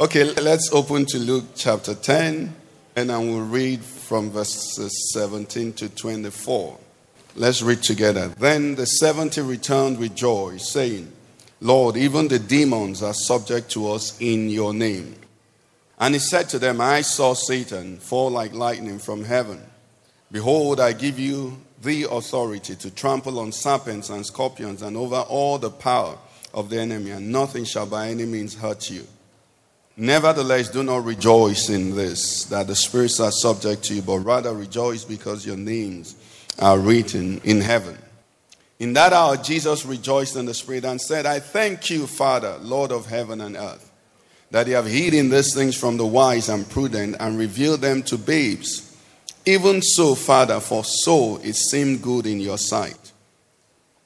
Okay, let's open to Luke chapter 10, and I will read from verses 17 to 24. Let's read together. Then the 70 returned with joy, saying, Lord, even the demons are subject to us in your name. And he said to them, I saw Satan fall like lightning from heaven. Behold, I give you the authority to trample on serpents and scorpions and over all the power of the enemy, and nothing shall by any means hurt you. Nevertheless, do not rejoice in this, that the spirits are subject to you, but rather rejoice because your names are written in heaven. In that hour, Jesus rejoiced in the Spirit and said, I thank you, Father, Lord of heaven and earth, that you have hidden these things from the wise and prudent and revealed them to babes. Even so, Father, for so it seemed good in your sight.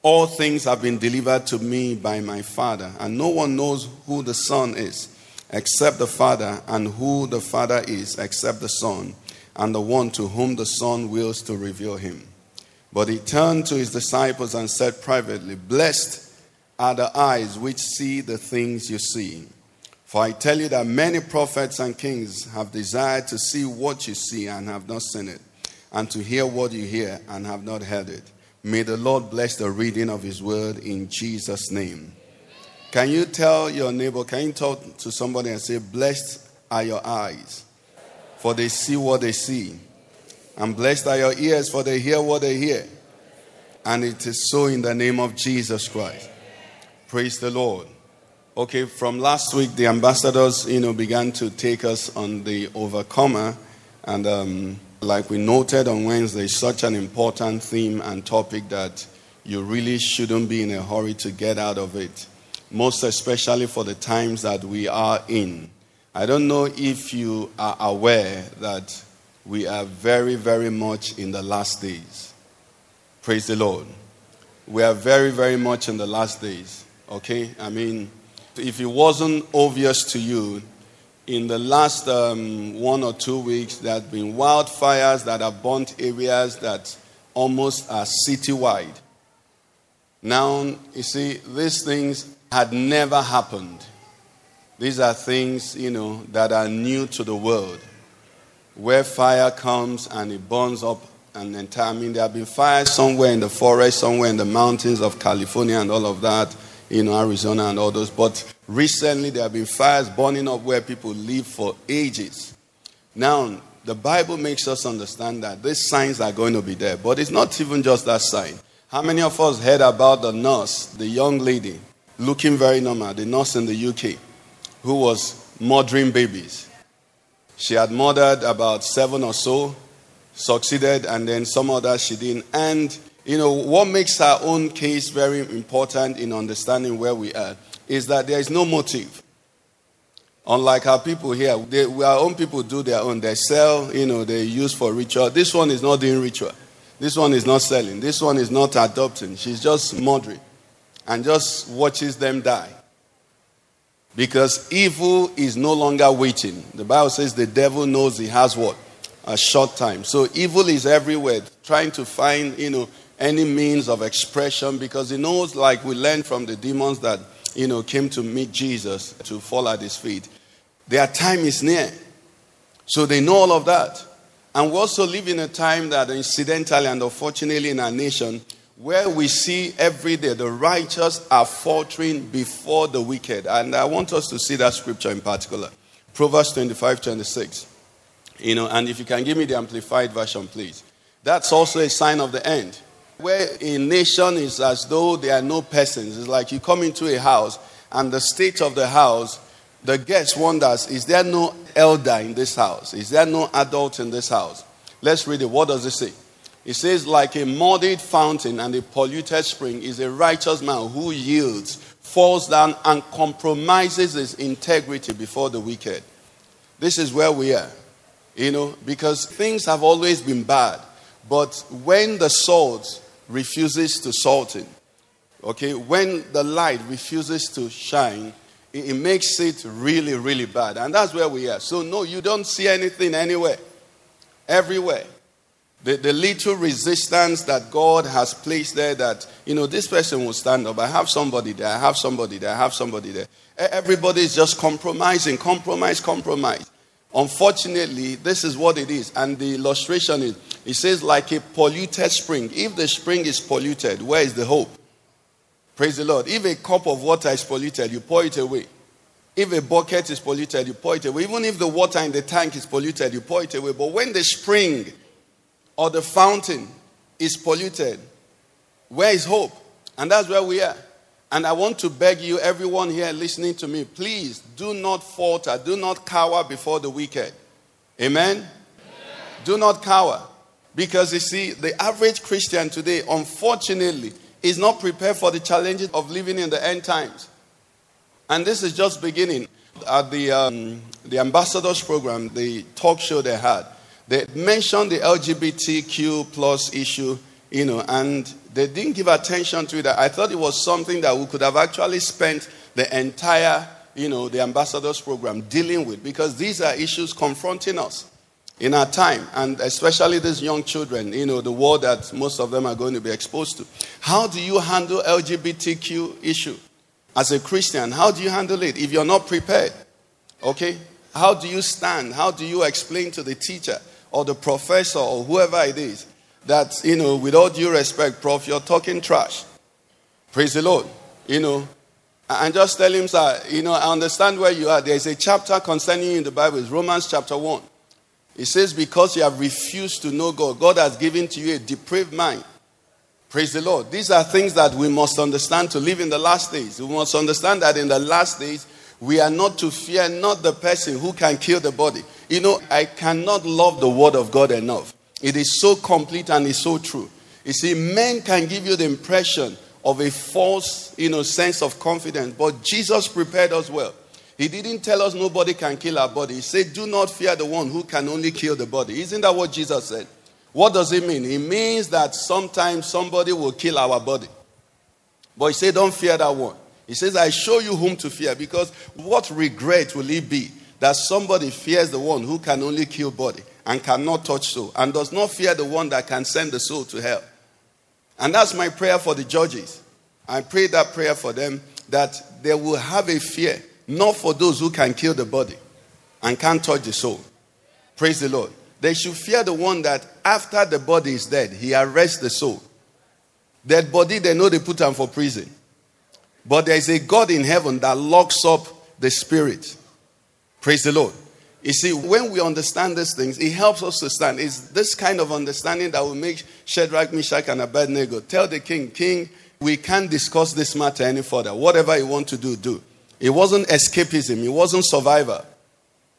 All things have been delivered to me by my Father, and no one knows who the Son is except the Father, and who the Father is except the Son, and the one to whom the Son wills to reveal him. But he turned to his disciples and said privately, Blessed are the eyes which see the things you see. For I tell you that many prophets and kings have desired to see what you see and have not seen it, and to hear what you hear and have not heard it. May the Lord bless the reading of his word in Jesus' name. Can you tell your neighbor, can you talk to somebody and say, Blessed are your eyes, for they see what they see. And blessed are your ears, for they hear what they hear. And it is so in the name of Jesus Christ. Praise the Lord. Okay, from last week, the ambassadors, you know, began to take us on the overcomer. And um, like we noted on Wednesday, such an important theme and topic that you really shouldn't be in a hurry to get out of it most especially for the times that we are in. I don't know if you are aware that we are very, very much in the last days. Praise the Lord. We are very, very much in the last days. Okay? I mean, if it wasn't obvious to you, in the last um, one or two weeks, there have been wildfires that have burnt areas that almost are citywide. Now, you see, these things had never happened. These are things, you know, that are new to the world. Where fire comes and it burns up an entire, I mean, there have been fires somewhere in the forest, somewhere in the mountains of California and all of that, you know, Arizona and all those. But recently there have been fires burning up where people live for ages. Now, the Bible makes us understand that these signs are going to be there. But it's not even just that sign. How many of us heard about the nurse, the young lady, looking very normal, the nurse in the UK, who was mothering babies? She had mothered about seven or so, succeeded, and then some others she didn't. And, you know, what makes our own case very important in understanding where we are is that there is no motive. Unlike our people here, they, our own people do their own. They sell, you know, they use for ritual. This one is not doing ritual. This one is not selling. This one is not adopting. She's just mothering and just watches them die. Because evil is no longer waiting. The Bible says the devil knows he has what? A short time. So evil is everywhere, trying to find, you know, any means of expression because he knows, like we learned from the demons that, you know, came to meet Jesus to fall at his feet. Their time is near. So they know all of that. And we also live in a time that incidentally and unfortunately in our nation, where we see every day the righteous are faltering before the wicked. And I want us to see that scripture in particular. Proverbs 25, 26. You know, and if you can give me the amplified version, please. That's also a sign of the end. Where a nation is as though there are no persons. It's like you come into a house and the state of the house, the guest wonders, is there no elder in this house? Is there no adult in this house? Let's read it. What does it say? It says, like a muddied fountain and a polluted spring is a righteous man who yields, falls down, and compromises his integrity before the wicked. This is where we are. You know, because things have always been bad. But when the salt refuses to salting, okay, when the light refuses to shine, it, it makes it really, really bad. And that's where we are. So, no, you don't see anything anywhere, everywhere. The, the little resistance that God has placed there that, you know, this person will stand up. I have somebody there, I have somebody there, I have somebody there. Everybody is just compromising, compromise, compromise. Unfortunately, this is what it is. And the illustration is it says, like a polluted spring. If the spring is polluted, where is the hope? Praise the Lord. If a cup of water is polluted, you pour it away. If a bucket is polluted, you pour it away. Even if the water in the tank is polluted, you pour it away. But when the spring or the fountain is polluted, where is hope? And that's where we are. And I want to beg you, everyone here listening to me, please do not falter, do not cower before the wicked. Amen? Do not cower. Because you see, the average Christian today, unfortunately, is not prepared for the challenges of living in the end times. And this is just beginning. At the, um, the ambassadors program, the talk show they had, they mentioned the LGBTQ plus issue, you know, and they didn't give attention to it. I thought it was something that we could have actually spent the entire, you know, the ambassadors program dealing with because these are issues confronting us in our time, and especially these young children, you know, the world that most of them are going to be exposed to. How do you handle LGBTQ issue as a Christian? How do you handle it if you're not prepared? Okay? How do you stand? How do you explain to the teacher or the professor or whoever it is that, you know, with all due respect, prof, you're talking trash? Praise the Lord. You know, and just tell him, sir, you know, I understand where you are. There's a chapter concerning you in the Bible, it's Romans chapter 1. It says, Because you have refused to know God, God has given to you a depraved mind. Praise the Lord. These are things that we must understand to live in the last days. We must understand that in the last days, we are not to fear not the person who can kill the body. You know, I cannot love the word of God enough. It is so complete and it's so true. You see, men can give you the impression of a false, you know, sense of confidence, but Jesus prepared us well. He didn't tell us nobody can kill our body. He said, Do not fear the one who can only kill the body. Isn't that what Jesus said? What does it mean? It means that sometimes somebody will kill our body. But he said, Don't fear that one. He says, I show you whom to fear because what regret will it be that somebody fears the one who can only kill body and cannot touch soul and does not fear the one that can send the soul to hell? And that's my prayer for the judges. I pray that prayer for them that they will have a fear, not for those who can kill the body and can't touch the soul. Praise the Lord. They should fear the one that after the body is dead, he arrests the soul. That body, they know they put him for prison. But there is a God in heaven that locks up the spirit. Praise the Lord. You see, when we understand these things, it helps us to stand. It's this kind of understanding that will make Shadrach, Meshach, and Abednego tell the king, King, we can't discuss this matter any further. Whatever you want to do, do. It wasn't escapism, it wasn't survivor.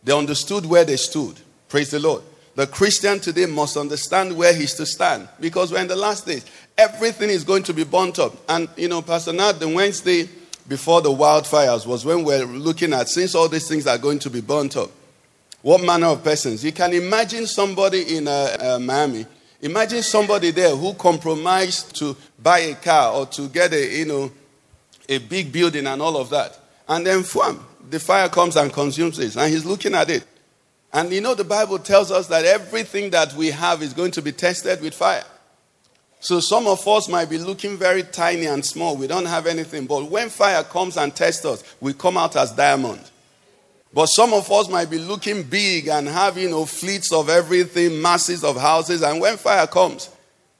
They understood where they stood. Praise the Lord. The Christian today must understand where he's to stand because we're in the last days. Everything is going to be burnt up. And, you know, Pastor Nat, the Wednesday before the wildfires was when we're looking at since all these things are going to be burnt up. What manner of persons? You can imagine somebody in uh, uh, Miami. Imagine somebody there who compromised to buy a car or to get a, you know, a big building and all of that. And then, wham, the fire comes and consumes it. And he's looking at it. And you know, the Bible tells us that everything that we have is going to be tested with fire. So some of us might be looking very tiny and small. We don't have anything. But when fire comes and tests us, we come out as diamond. But some of us might be looking big and have, you know, fleets of everything, masses of houses. And when fire comes,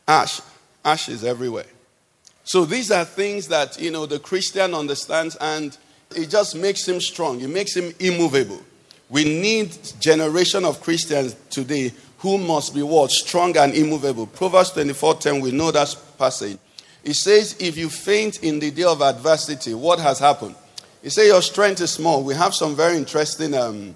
ash, ash is everywhere. So these are things that, you know, the Christian understands and it just makes him strong. It makes him immovable. We need generation of Christians today who must be what? Strong and immovable. Proverbs 24:10, we know that passage. It says, if you faint in the day of adversity, what has happened? It says your strength is small. We have some very interesting um,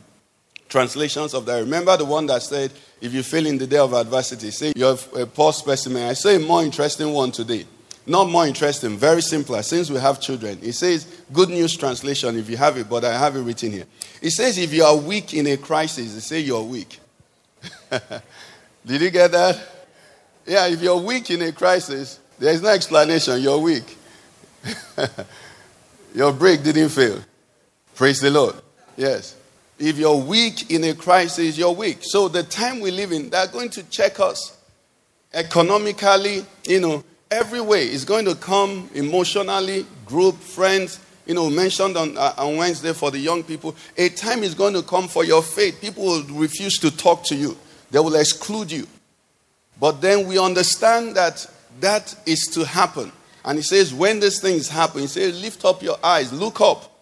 translations of that. Remember the one that said, if you fail in the day of adversity, say you're a poor specimen. I say a more interesting one today. Not more interesting, very simpler. Since we have children, it says, Good News Translation, if you have it, but I have it written here. It says, If you are weak in a crisis, it say you're weak. Did you get that? Yeah, if you're weak in a crisis, there is no explanation. You're weak. Your brake didn't fail. Praise the Lord. Yes. If you're weak in a crisis, you're weak. So the time we live in, they're going to check us economically, you know, every way. It's going to come emotionally, group, friends. You know, mentioned on, uh, on Wednesday for the young people, a time is going to come for your faith. People will refuse to talk to you, they will exclude you. But then we understand that that is to happen. And he says, when these things happen, he says, lift up your eyes, look up.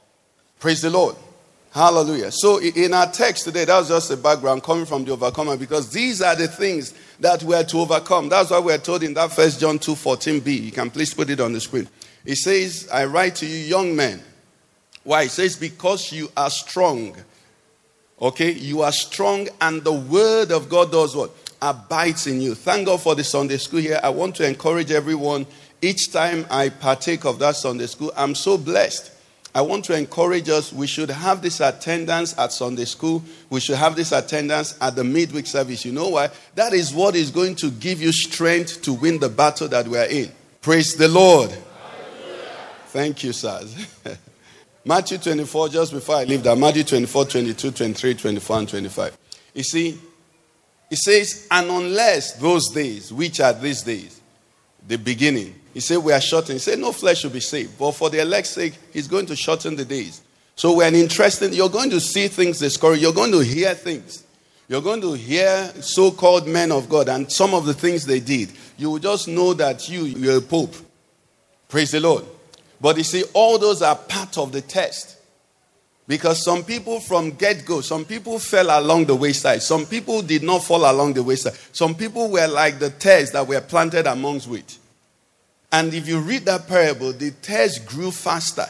Praise the Lord. Hallelujah. So in our text today, that was just a background coming from the overcomer because these are the things that we are to overcome. That's why we are told in that first John 2 14b. You can please put it on the screen. It says, I write to you, young men. Why? It says, because you are strong. Okay? You are strong, and the word of God does what? Abides in you. Thank God for the Sunday school here. I want to encourage everyone. Each time I partake of that Sunday school, I'm so blessed. I want to encourage us. We should have this attendance at Sunday school. We should have this attendance at the midweek service. You know why? That is what is going to give you strength to win the battle that we are in. Praise the Lord. Thank you, sirs. Matthew 24, just before I leave that, Matthew 24, 22, 23, 24, and 25. You see, it says, and unless those days, which are these days, the beginning, he said, we are shortening. He said, no flesh should be saved. But for the elect's sake, he's going to shorten the days. So when interesting, you're going to see things discouraged. You're going to hear things. You're going to hear so called men of God and some of the things they did. You will just know that you, you're a pope. Praise the Lord. But you see, all those are part of the test. Because some people from get go, some people fell along the wayside. Some people did not fall along the wayside. Some people were like the tares that were planted amongst wheat. And if you read that parable, the tares grew faster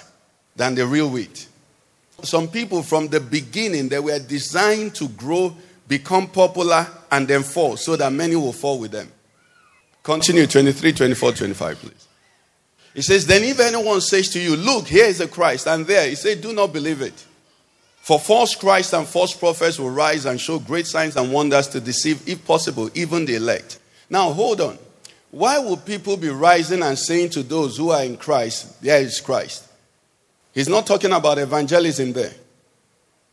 than the real wheat. Some people from the beginning, they were designed to grow, become popular, and then fall so that many will fall with them. Continue 23, 24, 25, please. He says, Then if anyone says to you, Look, here is a Christ, and there, he said, Do not believe it. For false Christ and false prophets will rise and show great signs and wonders to deceive, if possible, even the elect. Now, hold on. Why would people be rising and saying to those who are in Christ, There is Christ? He's not talking about evangelism there.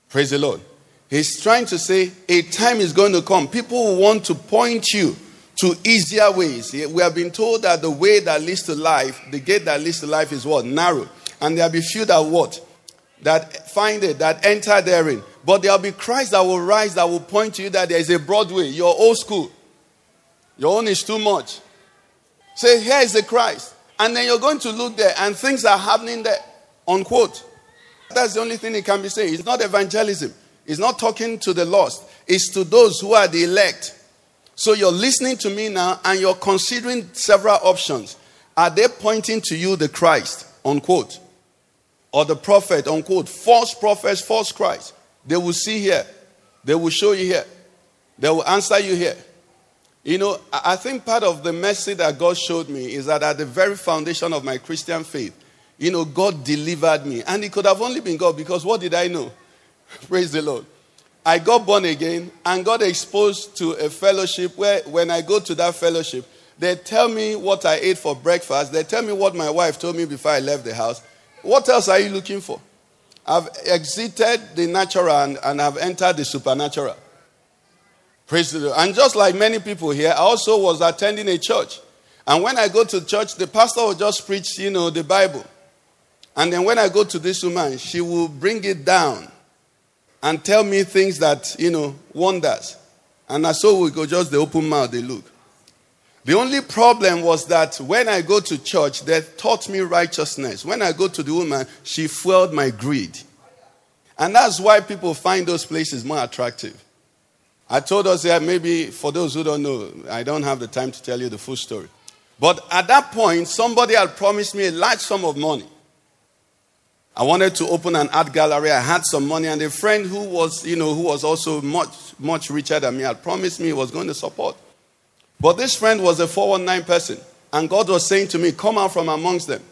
Praise the Lord. He's trying to say a time is going to come. People will want to point you to easier ways. We have been told that the way that leads to life, the gate that leads to life is what? Narrow. And there'll be few that what? That find it, that enter therein. But there'll be Christ that will rise, that will point to you that there is a broad way. You're old school. Your own is too much. Say, here is the Christ. And then you're going to look there and things are happening there. Unquote. That's the only thing he can be saying. It's not evangelism. It's not talking to the lost. It's to those who are the elect. So you're listening to me now and you're considering several options. Are they pointing to you the Christ? Unquote. Or the prophet? Unquote. False prophets, false Christ. They will see here. They will show you here. They will answer you here. You know, I think part of the mercy that God showed me is that at the very foundation of my Christian faith, you know, God delivered me. And it could have only been God because what did I know? Praise the Lord. I got born again and got exposed to a fellowship where, when I go to that fellowship, they tell me what I ate for breakfast. They tell me what my wife told me before I left the house. What else are you looking for? I've exited the natural and, and I've entered the supernatural. Praise the Lord. And just like many people here, I also was attending a church. And when I go to church, the pastor will just preach, you know, the Bible. And then when I go to this woman, she will bring it down and tell me things that, you know, wonders. And I saw we go just the open mouth, they look. The only problem was that when I go to church, they taught me righteousness. When I go to the woman, she fueled my greed. And that's why people find those places more attractive. I told us here, maybe for those who don't know, I don't have the time to tell you the full story. But at that point, somebody had promised me a large sum of money. I wanted to open an art gallery. I had some money, and a friend who was, you know, who was also much, much richer than me had promised me he was going to support. But this friend was a 419 person, And God was saying to me, Come out from amongst them.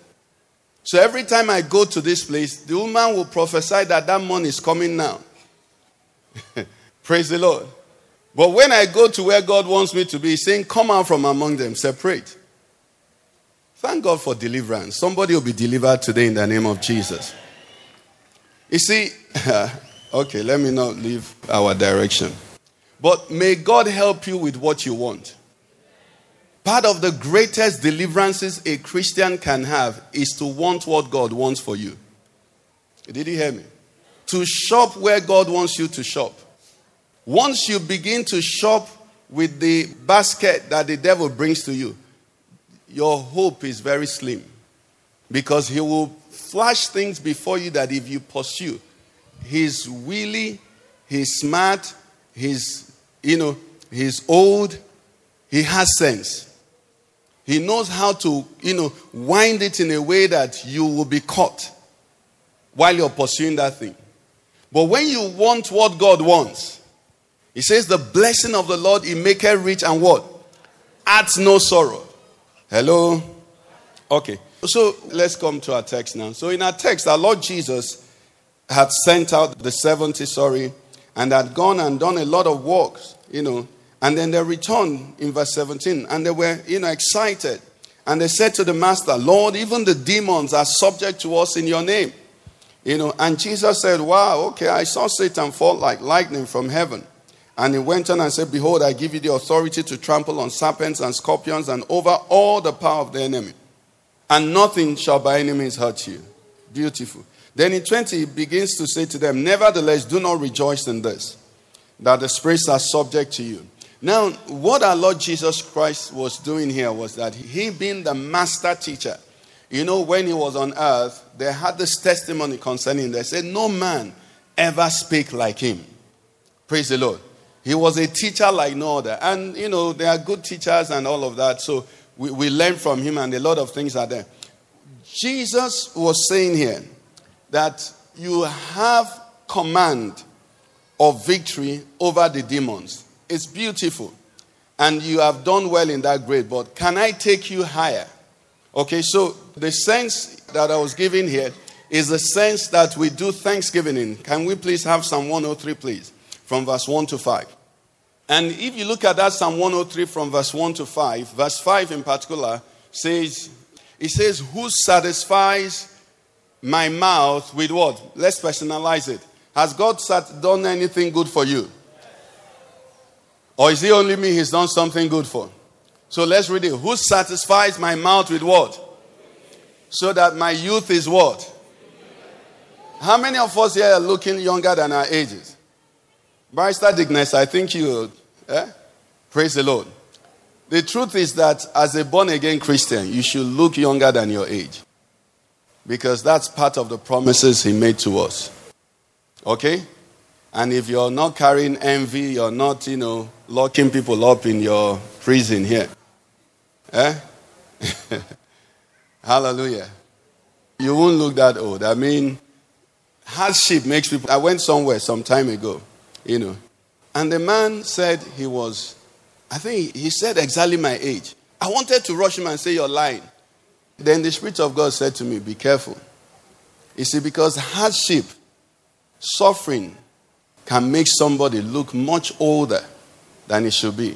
So every time I go to this place, the woman will prophesy that that money is coming now. Praise the Lord. But when I go to where God wants me to be, He's saying, Come out from among them, separate. Thank God for deliverance. Somebody will be delivered today in the name of Jesus. You see, okay, let me not leave our direction. But may God help you with what you want. Part of the greatest deliverances a Christian can have is to want what God wants for you. Did you hear me? To shop where God wants you to shop. Once you begin to shop with the basket that the devil brings to you, your hope is very slim. Because he will flash things before you that if you pursue, he's wily, he's smart, he's, you know, he's old, he has sense. He knows how to, you know, wind it in a way that you will be caught while you're pursuing that thing. But when you want what God wants, He says, The blessing of the Lord, He maketh rich and what? Adds no sorrow. Hello? Okay. So let's come to our text now. So in our text, our Lord Jesus had sent out the 70, sorry, and had gone and done a lot of works, you know, and then they returned in verse 17 and they were, you know, excited. And they said to the master, Lord, even the demons are subject to us in your name. You know, and Jesus said, Wow, okay, I saw Satan fall like lightning from heaven. And he went on and said, Behold, I give you the authority to trample on serpents and scorpions and over all the power of the enemy. And nothing shall by any means hurt you. Beautiful. Then in 20, he begins to say to them, Nevertheless, do not rejoice in this, that the spirits are subject to you. Now, what our Lord Jesus Christ was doing here was that he, being the master teacher, you know, when he was on earth, they had this testimony concerning him. They said, No man ever spake like him. Praise the Lord. He was a teacher like no other. And, you know, they are good teachers and all of that. So we, we learn from him, and a lot of things are there. Jesus was saying here that you have command of victory over the demons. It's beautiful. And you have done well in that grade, but can I take you higher? Okay, so the sense that I was giving here is the sense that we do thanksgiving in. Can we please have Psalm 103, please, from verse 1 to 5? And if you look at that Psalm 103 from verse 1 to 5, verse 5 in particular says, it says, Who satisfies my mouth with what? Let's personalize it. Has God sat- done anything good for you? Or is it only me he's done something good for? So let's read it. Who satisfies my mouth with what? So that my youth is what? How many of us here are looking younger than our ages? Barrister Digness, I think you, eh? praise the Lord. The truth is that as a born again Christian, you should look younger than your age. Because that's part of the promises he made to us. Okay? And if you're not carrying envy, you're not, you know, locking people up in your prison here. Eh? Hallelujah. You won't look that old. I mean, hardship makes people. I went somewhere some time ago, you know, and the man said he was, I think he said exactly my age. I wanted to rush him and say, You're lying. Then the Spirit of God said to me, Be careful. You see, because hardship, suffering, can make somebody look much older than he should be.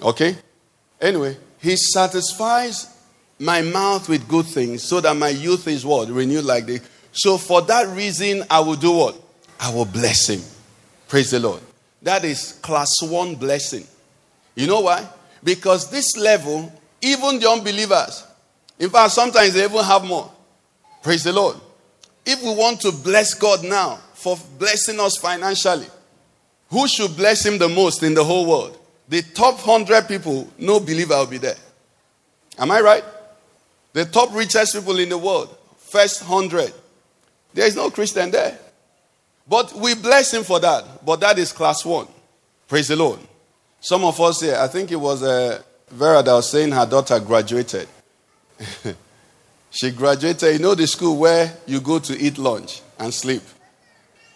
Okay? Anyway, he satisfies my mouth with good things so that my youth is what? Renewed like this. So for that reason, I will do what? I will bless him. Praise the Lord. That is class one blessing. You know why? Because this level, even the unbelievers, in fact, sometimes they even have more. Praise the Lord. If we want to bless God now for blessing us financially, who should bless him the most in the whole world? The top 100 people, no believer will be there. Am I right? The top richest people in the world, first 100. There is no Christian there. But we bless him for that. But that is class one. Praise the Lord. Some of us here, I think it was uh, Vera that was saying her daughter graduated. she graduated, you know, the school where you go to eat lunch and sleep.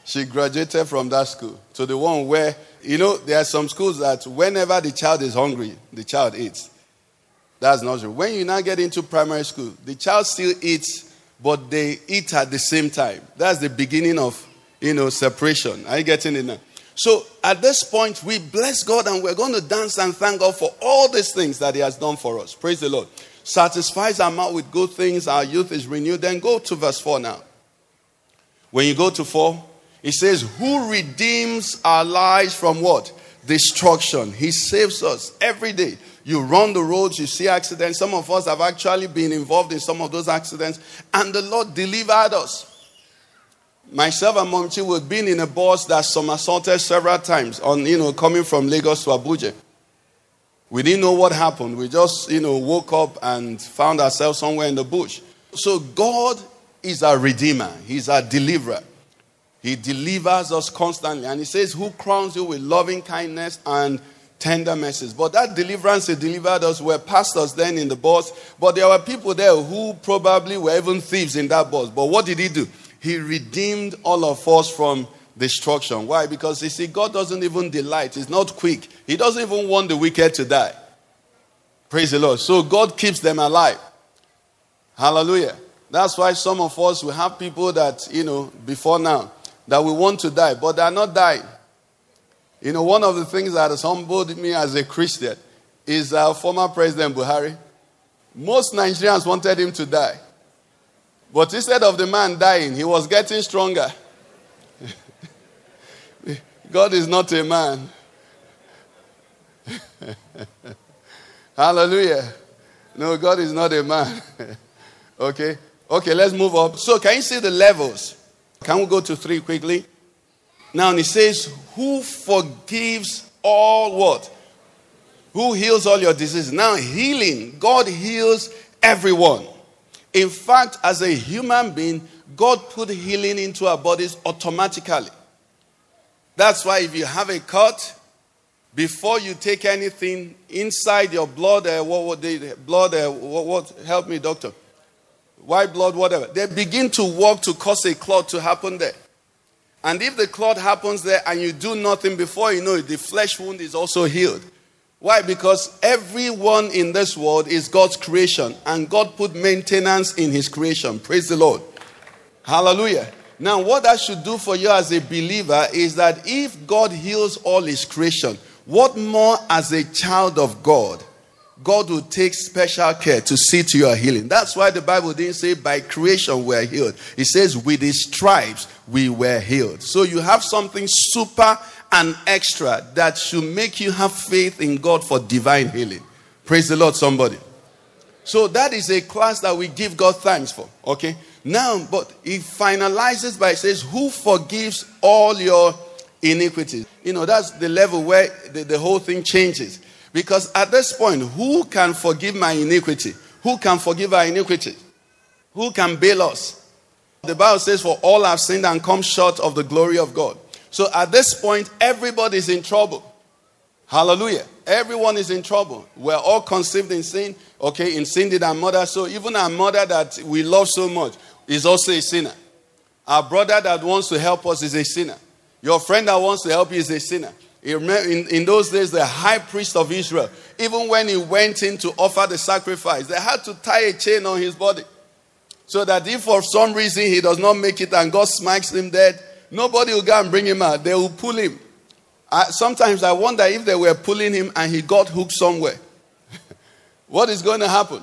She graduated from that school to the one where, you know, there are some schools that whenever the child is hungry, the child eats. That's nursery. When you now get into primary school, the child still eats, but they eat at the same time. That's the beginning of, you know, separation. Are you getting it now? So at this point, we bless God and we're going to dance and thank God for all these things that He has done for us. Praise the Lord. Satisfies our mouth with good things, our youth is renewed. Then go to verse 4 now. When you go to 4, it says, Who redeems our lives from what? Destruction. He saves us every day. You run the roads, you see accidents. Some of us have actually been involved in some of those accidents, and the Lord delivered us. Myself and Momchi would been in a bus that somersaulted several times on, you know, coming from Lagos to Abuja. We didn't know what happened. We just, you know, woke up and found ourselves somewhere in the bush. So God is our redeemer. He's our deliverer. He delivers us constantly. And he says, Who crowns you with loving kindness and tender mercies? But that deliverance he delivered us were pastors then in the bus. But there were people there who probably were even thieves in that bus. But what did he do? He redeemed all of us from destruction. Why? Because you see, God doesn't even delight. He's not quick. He doesn't even want the wicked to die. Praise the Lord. So God keeps them alive. Hallelujah. That's why some of us we have people that, you know, before now, that we want to die, but they are not dying. You know, one of the things that has humbled me as a Christian is our former President Buhari. Most Nigerians wanted him to die. But instead of the man dying, he was getting stronger. God is not a man. Hallelujah. No, God is not a man. okay? Okay, let's move up. So, can you see the levels? Can we go to three quickly? Now, he says, Who forgives all what? Who heals all your diseases? Now, healing. God heals everyone. In fact, as a human being, God put healing into our bodies automatically. That's why if you have a cut, before you take anything inside your blood, uh, what, what they, blood, uh, what, what, help me, doctor, white blood, whatever, they begin to work to cause a clot to happen there. And if the clot happens there and you do nothing before you know it, the flesh wound is also healed. Why? Because everyone in this world is God's creation, and God put maintenance in His creation. Praise the Lord. Hallelujah. Now, what that should do for you as a believer is that if God heals all His creation, what more as a child of God? God will take special care to see to your healing. That's why the Bible didn't say by creation we're healed. It says with his stripes we were healed. So you have something super and extra that should make you have faith in God for divine healing. Praise the Lord, somebody. So that is a class that we give God thanks for. Okay? Now, but he finalizes by says, Who forgives all your iniquities? You know, that's the level where the, the whole thing changes. Because at this point, who can forgive my iniquity? Who can forgive our iniquity? Who can bail us? The Bible says, For all have sinned and come short of the glory of God. So at this point, everybody's in trouble. Hallelujah. Everyone is in trouble. We're all conceived in sin. Okay, in sin did our mother. So even our mother that we love so much is also a sinner. Our brother that wants to help us is a sinner. Your friend that wants to help you is a sinner. In, in those days, the high priest of Israel, even when he went in to offer the sacrifice, they had to tie a chain on his body. So that if for some reason he does not make it and God smacks him dead, nobody will go and bring him out. They will pull him. I, sometimes I wonder if they were pulling him and he got hooked somewhere. what is going to happen?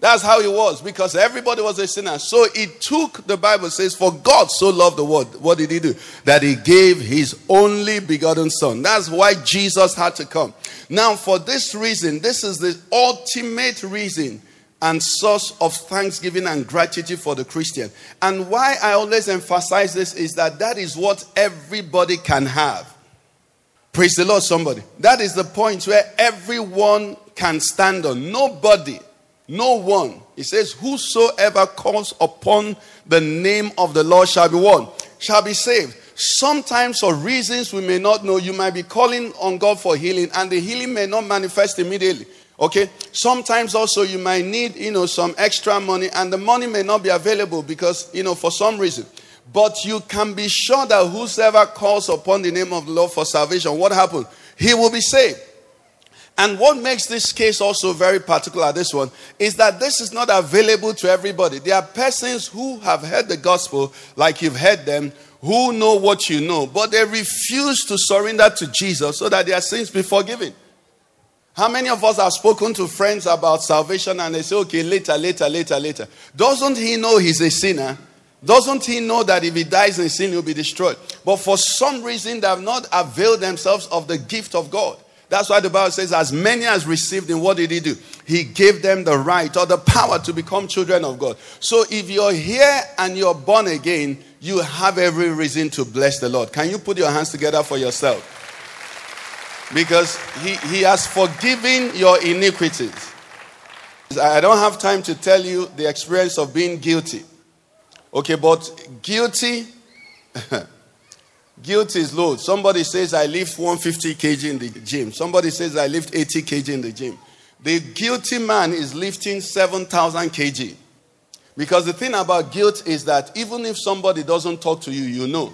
That's how it was because everybody was a sinner. So it took, the Bible says, for God so loved the world. What did he do? That he gave his only begotten son. That's why Jesus had to come. Now, for this reason, this is the ultimate reason and source of thanksgiving and gratitude for the Christian. And why I always emphasize this is that that is what everybody can have. Praise the Lord, somebody. That is the point where everyone can stand on. Nobody, no one. He says, Whosoever calls upon the name of the Lord shall be one, shall be saved. Sometimes, for reasons we may not know, you might be calling on God for healing, and the healing may not manifest immediately. Okay? Sometimes also you might need, you know, some extra money, and the money may not be available because, you know, for some reason. But you can be sure that whosoever calls upon the name of the Lord for salvation, what happens? He will be saved. And what makes this case also very particular, this one, is that this is not available to everybody. There are persons who have heard the gospel, like you've heard them, who know what you know, but they refuse to surrender to Jesus so that their sins be forgiven. How many of us have spoken to friends about salvation and they say, okay, later, later, later, later? Doesn't he know he's a sinner? Doesn't he know that if he dies in sin, he'll be destroyed? But for some reason, they have not availed themselves of the gift of God. That's why the Bible says, as many as received him, what did he do? He gave them the right or the power to become children of God. So if you're here and you're born again, you have every reason to bless the Lord. Can you put your hands together for yourself? Because he, he has forgiven your iniquities. I don't have time to tell you the experience of being guilty. Okay, but guilty, guilty is low. Somebody says, I lift 150 kg in the gym. Somebody says, I lift 80 kg in the gym. The guilty man is lifting 7,000 kg. Because the thing about guilt is that even if somebody doesn't talk to you, you know.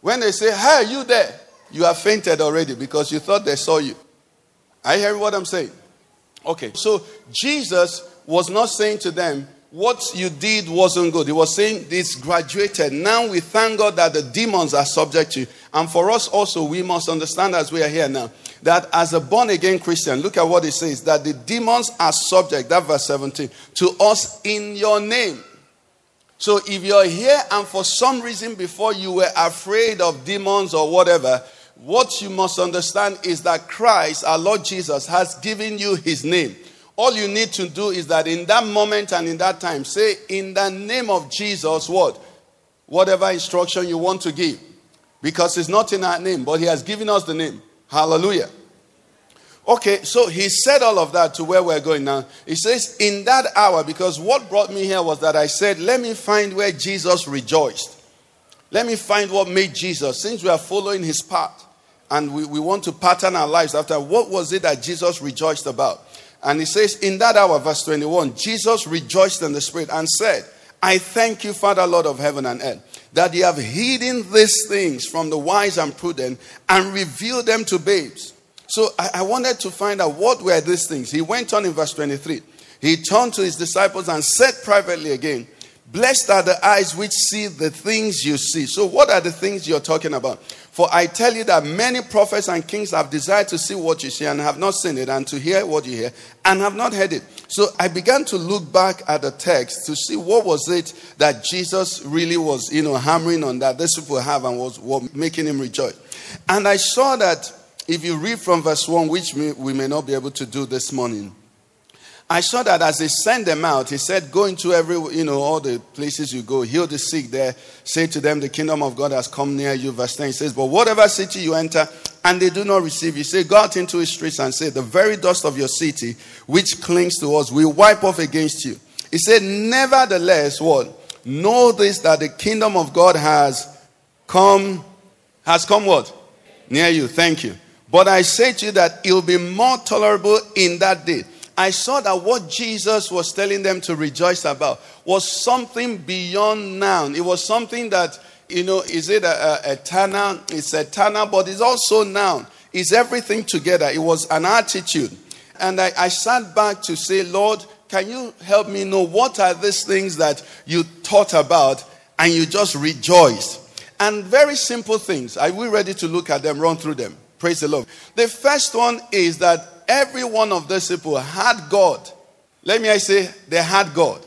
When they say, Hey, you there? You have fainted already because you thought they saw you. I hear what I'm saying. Okay, so Jesus was not saying to them, what you did wasn't good. He was saying this graduated. Now we thank God that the demons are subject to you. And for us also, we must understand as we are here now that as a born again Christian, look at what it says that the demons are subject, that verse 17, to us in your name. So if you're here and for some reason before you were afraid of demons or whatever, what you must understand is that Christ, our Lord Jesus, has given you his name. All you need to do is that in that moment and in that time, say, in the name of Jesus, what? Whatever instruction you want to give. Because it's not in our name, but he has given us the name. Hallelujah. Okay, so he said all of that to where we're going now. He says, in that hour, because what brought me here was that I said, let me find where Jesus rejoiced. Let me find what made Jesus, since we are following his path and we, we want to pattern our lives after what was it that Jesus rejoiced about? And he says, In that hour, verse 21, Jesus rejoiced in the Spirit and said, I thank you, Father, Lord of heaven and earth, that you have hidden these things from the wise and prudent and revealed them to babes. So I, I wanted to find out what were these things. He went on in verse 23. He turned to his disciples and said privately again, Blessed are the eyes which see the things you see. So, what are the things you're talking about? For I tell you that many prophets and kings have desired to see what you see and have not seen it, and to hear what you hear and have not heard it. So I began to look back at the text to see what was it that Jesus really was, you know, hammering on that these people have and was, was making him rejoice. And I saw that if you read from verse 1, which we may not be able to do this morning, I saw that as he sent them out, he said, Go into every, you know, all the places you go, heal the sick there, say to them, The kingdom of God has come near you. Verse 10 he says, But whatever city you enter and they do not receive you, say, Go out into its streets and say, The very dust of your city, which clings to us, we wipe off against you. He said, Nevertheless, what? Know this that the kingdom of God has come, has come what? Near you. Thank you. But I say to you that it will be more tolerable in that day. I saw that what Jesus was telling them to rejoice about was something beyond now. It was something that, you know, is it a, a eternal? It's eternal, but it's also now. It's everything together. It was an attitude. And I, I sat back to say, Lord, can you help me know what are these things that you thought about and you just rejoiced? And very simple things. Are we ready to look at them, run through them? Praise the Lord. The first one is that every one of those people had God. Let me say they had God.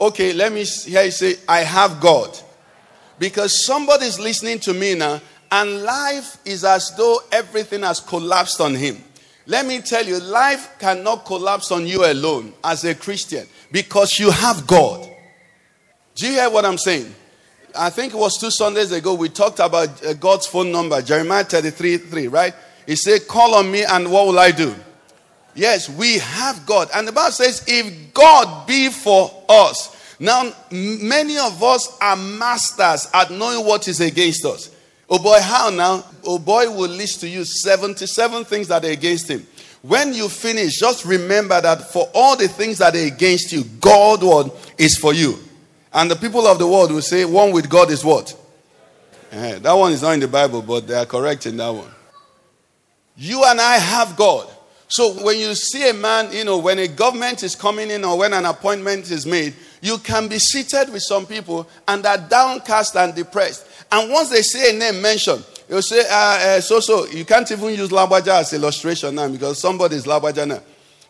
Okay, let me hear you say, I have God. Because somebody's listening to me now, and life is as though everything has collapsed on him. Let me tell you, life cannot collapse on you alone as a Christian because you have God. Do you hear what I'm saying? I think it was two Sundays ago we talked about uh, God's phone number, Jeremiah 33 3, right? He said, Call on me, and what will I do? Yes, we have God. And the Bible says, If God be for us. Now, many of us are masters at knowing what is against us. Oh boy, how now? Oh boy will list to you 77 things that are against him. When you finish, just remember that for all the things that are against you, God one is for you. And the people of the world will say, one with God is what? Eh, that one is not in the Bible, but they are correct in that one. You and I have God. So when you see a man, you know, when a government is coming in or when an appointment is made, you can be seated with some people and are downcast and depressed. And once they see a name mentioned, you'll say, uh, uh, so, so, you can't even use Lagbaja as illustration now because somebody is Lagbaja now.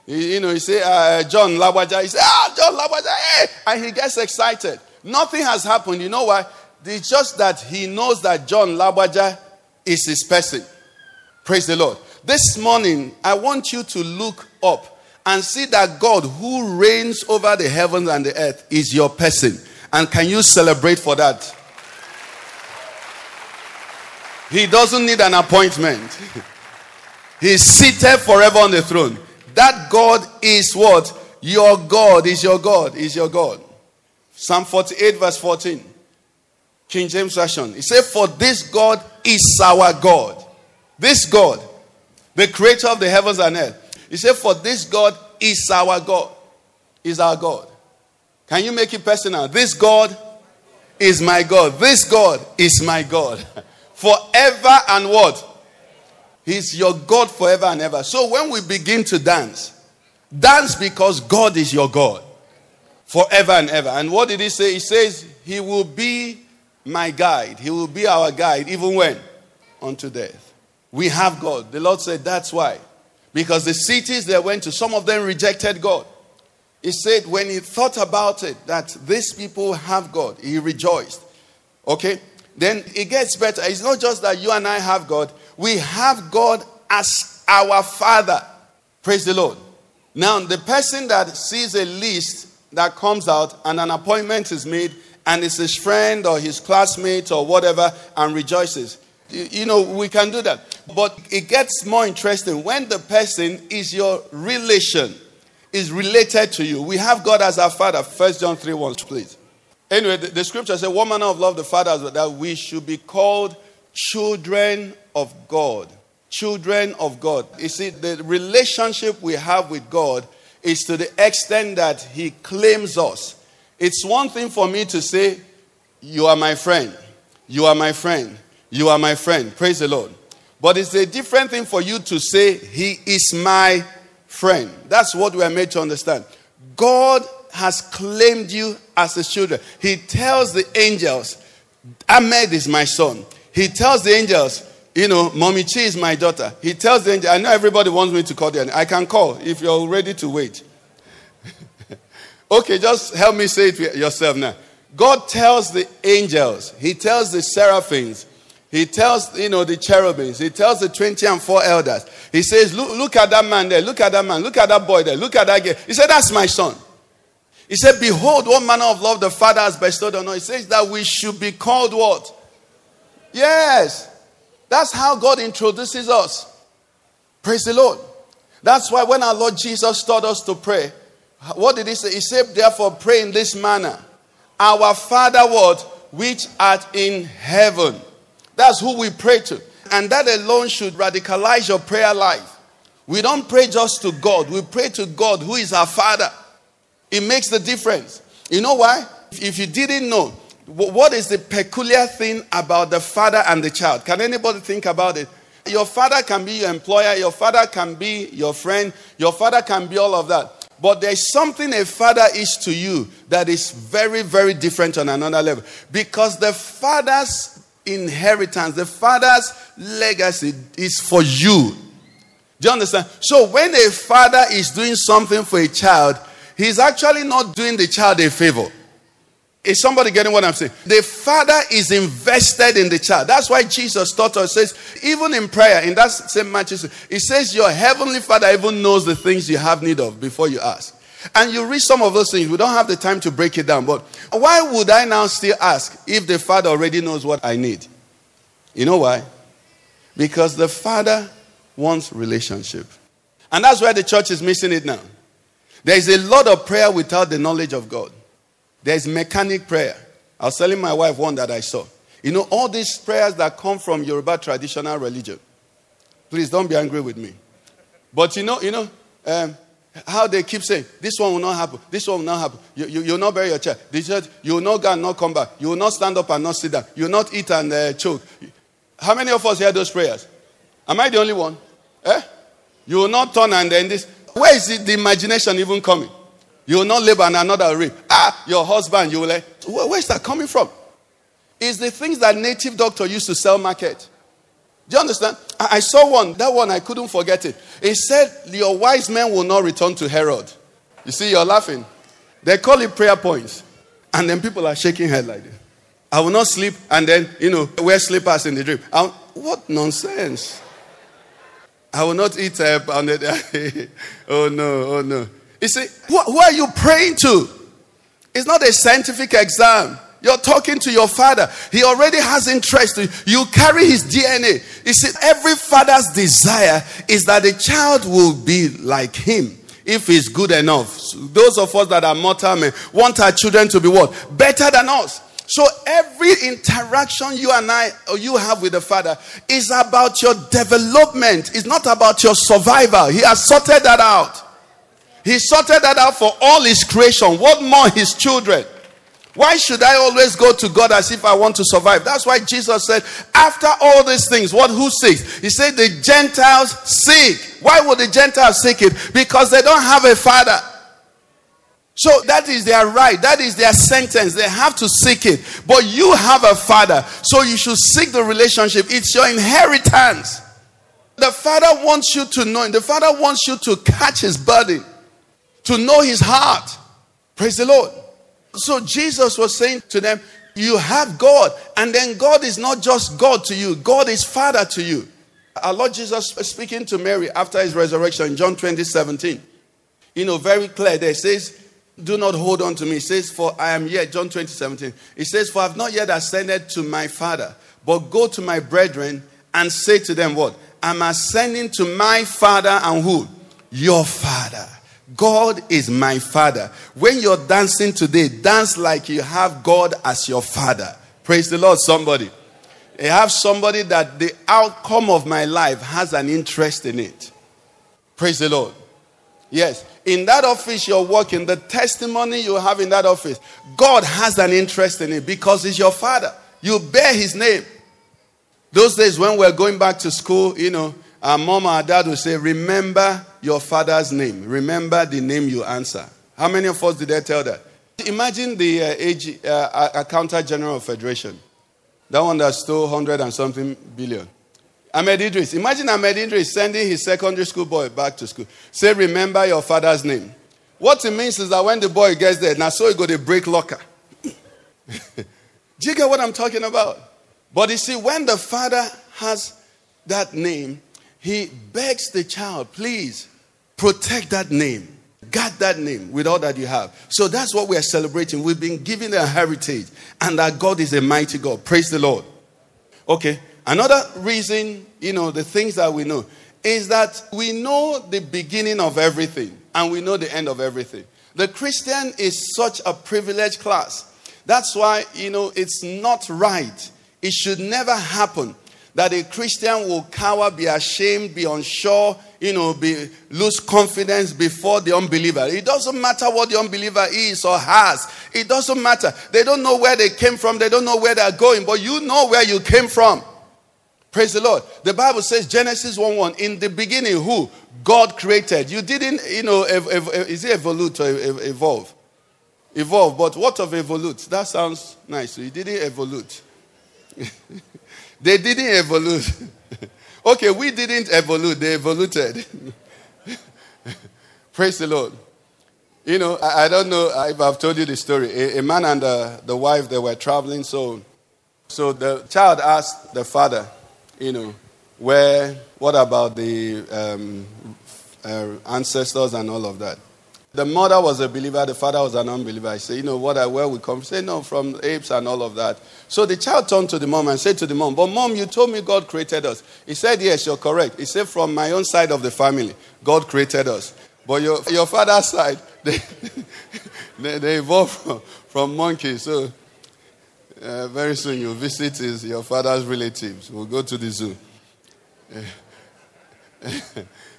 You, you know, you say, uh, John Lagbaja, he say, ah, John Lagbaja, hey! And he gets excited. Nothing has happened. You know why? It's just that he knows that John Lagbaja is his person. Praise the Lord. This morning, I want you to look up and see that God who reigns over the heavens and the earth is your person. And can you celebrate for that? He doesn't need an appointment. He's seated forever on the throne. That God is what? Your God is your God, is your God. Psalm 48, verse 14. King James Version. He said, For this God is our God. This God, the creator of the heavens and earth. He said, For this God is our God. Is our God. Can you make it personal? This God is my God. This God is my God. Forever and what? He's your God forever and ever. So when we begin to dance, dance because God is your God forever and ever. And what did he say? He says, He will be my guide. He will be our guide, even when? Unto death. We have God. The Lord said, That's why. Because the cities they went to, some of them rejected God. He said, when he thought about it, that these people have God, he rejoiced. Okay? Then it gets better. It's not just that you and I have God, we have God as our Father. Praise the Lord. Now, the person that sees a list that comes out and an appointment is made, and it's his friend or his classmate or whatever, and rejoices. You, know, we can do that. But it gets more interesting when the person is your relation, is related to you. We have God as our Father. First John 3 1, please. Anyway, the, the scripture says, One manner of love the Father that we should be called children of God. Children of God. You see, the relationship we have with God is to the extent that He claims us. It's one thing for me to say, You are my friend. You are my friend. You are my friend. Praise the Lord. But it's a different thing for you to say, He is my friend. That's what we are made to understand. God has claimed you as his children. He tells the angels, Ahmed is my son. He tells the angels, you know, Mommy Chi is my daughter. He tells the angel, I know everybody wants me to call them. I can call if you're ready to wait. okay, just help me say it yourself now. God tells the angels, He tells the seraphims, He tells, you know, the cherubims, He tells the 20 and 4 elders. He says, look, look at that man there, look at that man, look at that boy there, look at that girl. He said, That's my son. He said, Behold, what manner of love the Father has bestowed on us. He says that we should be called what? Yes. That's how God introduces us. Praise the Lord. That's why when our Lord Jesus taught us to pray, what did he say? He said, Therefore, pray in this manner. Our Father, what? Which art in heaven. That's who we pray to. And that alone should radicalize your prayer life. We don't pray just to God, we pray to God who is our Father. It makes the difference. You know why? If you didn't know, what is the peculiar thing about the father and the child? Can anybody think about it? Your father can be your employer, your father can be your friend, your father can be all of that. But there's something a father is to you that is very, very different on another level. Because the father's inheritance, the father's legacy is for you. Do you understand? So when a father is doing something for a child, he's actually not doing the child a favor. Is somebody getting what I'm saying? The father is invested in the child. That's why Jesus taught us, says, even in prayer, in that same Matthew, it says, Your heavenly father even knows the things you have need of before you ask. And you read some of those things. We don't have the time to break it down. But why would I now still ask if the father already knows what I need? You know why? Because the father wants relationship. And that's why the church is missing it now. There is a lot of prayer without the knowledge of God. There's mechanic prayer. I was telling my wife one that I saw. You know, all these prayers that come from Yoruba traditional religion. Please don't be angry with me. But you know, you know, um, how they keep saying, this one will not happen, this one will not happen. You, you, you will not bury your child. They said, you will not go and not come back. You will not stand up and not sit down. You will not eat and uh, choke. How many of us hear those prayers? Am I the only one? Eh? You will not turn and then this. Where is it, the imagination even coming? You will not labor and another rape. Ah, your husband, you will like, where, where is that coming from? It's the things that native doctor used to sell market. Do you understand? I, saw one, that one I couldn't forget it. It said, Your wise men will not return to Herod. You see, you're laughing. They call it prayer points. And then people are shaking head like this. I will not sleep and then, you know, wear slippers in the dream. I'll, what nonsense. I will not eat uh, the, Oh no, oh no. You see, who are you praying to? It's not a scientific exam. You're talking to your father. He already has interest. You carry his DNA. You see, every father's desire is that the child will be like him if he's good enough. So those of us that are mortal men want our children to be what? Better than us. So every interaction you and I or you have with the Father is about your development. It's not about your survival. He has sorted that out. He sorted that out for all his creation. What more his children? Why should I always go to God as if I want to survive? That's why Jesus said, after all these things, what who seeks? He said the Gentiles seek. Why would the Gentiles seek it? Because they don't have a father. So that is their right. That is their sentence. They have to seek it. But you have a father. So you should seek the relationship. It's your inheritance. The father wants you to know. The father wants you to catch his burden, to know his heart. Praise the Lord. So Jesus was saying to them, You have God. And then God is not just God to you, God is Father to you. Our Lord Jesus speaking to Mary after his resurrection, in John 20, 17. You know, very clear there. Says, do not hold on to me. Says, For I am yet, John 20, 17. He says, For I have not yet ascended to my Father, but go to my brethren and say to them, What? I'm ascending to my Father and who? Your Father. God is my Father. When you're dancing today, dance like you have God as your Father. Praise the Lord, somebody. I have somebody that the outcome of my life has an interest in it. Praise the Lord. Yes. In that office you're working, the testimony you have in that office, God has an interest in it because He's your Father. You bear His name. Those days when we're going back to school, you know, our mom or dad will say, Remember your father's name. Remember the name you answer. How many of us did they tell that? Imagine the uh, AG, uh, Accountant General of Federation. That one that stole 100 and something billion. Ahmed Idris. Imagine Ahmed Idris sending his secondary school boy back to school. Say, remember your father's name. What it means is that when the boy gets there, now so he got a break locker. Do you get what I'm talking about? But you see, when the father has that name, he begs the child, please protect that name. Guard that name with all that you have. So that's what we are celebrating. We've been given a heritage, and that God is a mighty God. Praise the Lord. Okay, Another reason, you know, the things that we know is that we know the beginning of everything and we know the end of everything. The Christian is such a privileged class. That's why, you know, it's not right. It should never happen that a Christian will cower, be ashamed, be unsure, you know, be, lose confidence before the unbeliever. It doesn't matter what the unbeliever is or has. It doesn't matter. They don't know where they came from. They don't know where they're going, but you know where you came from. Praise the Lord. The Bible says Genesis 1 1. In the beginning, who? God created. You didn't, you know, ev- ev- is it evolve or ev- evolve? Evolve. But what of evolve? That sounds nice. You didn't evolve. they didn't evolve. Okay, we didn't evolve. They evolved. Praise the Lord. You know, I, I, don't know if I've told you the story. A, a man and the, the wife, they were traveling. So, so the child asked the father, you know, where, what about the um, uh, ancestors and all of that? The mother was a believer, the father was an unbeliever. I said, you know, what, I where we come? Say, no, from apes and all of that. So the child turned to the mom and said to the mom, but mom, you told me God created us. He said, yes, you're correct. He said, from my own side of the family, God created us. But your, your father's side, they, they, they evolved from, from monkeys. So uh, very soon you'll visit his, your father's relatives. We'll go to the zoo.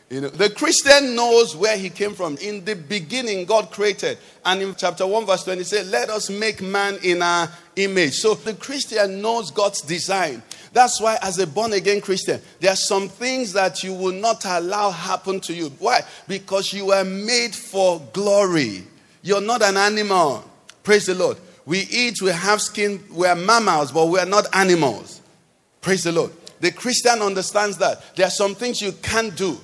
You know, the Christian knows where he came from. In the beginning, God created. And in chapter 1, verse 20, it said, Let us make man in our image. So the Christian knows God's design. That's why, as a born again Christian, there are some things that you will not allow happen to you. Why? Because you were made for glory. You're not an animal. Praise the Lord. We eat, we have skin, we are mammals, but we are not animals. Praise the Lord. The Christian understands that. There are some things you can't do.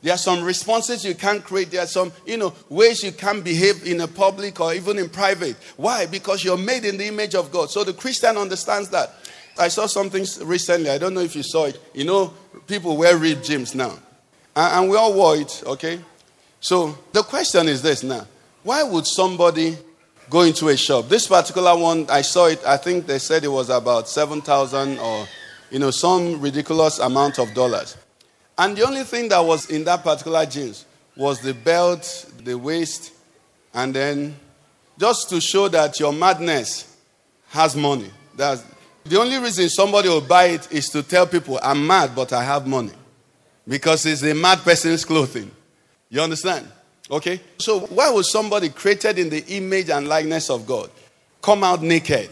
There are some responses you can't create. There are some, you know, ways you can't behave in a public or even in private. Why? Because you're made in the image of God. So the Christian understands that. I saw something recently. I don't know if you saw it. You know, people wear ripped gyms now. And, and we all wore it, okay? So the question is this now. Why would somebody go into a shop? This particular one, I saw it, I think they said it was about 7,000 or, you know, some ridiculous amount of dollars. And the only thing that was in that particular jeans was the belt, the waist, and then just to show that your madness has money. That's, the only reason somebody will buy it is to tell people, I'm mad, but I have money. Because it's a mad person's clothing. You understand? Okay? So, why would somebody created in the image and likeness of God come out naked?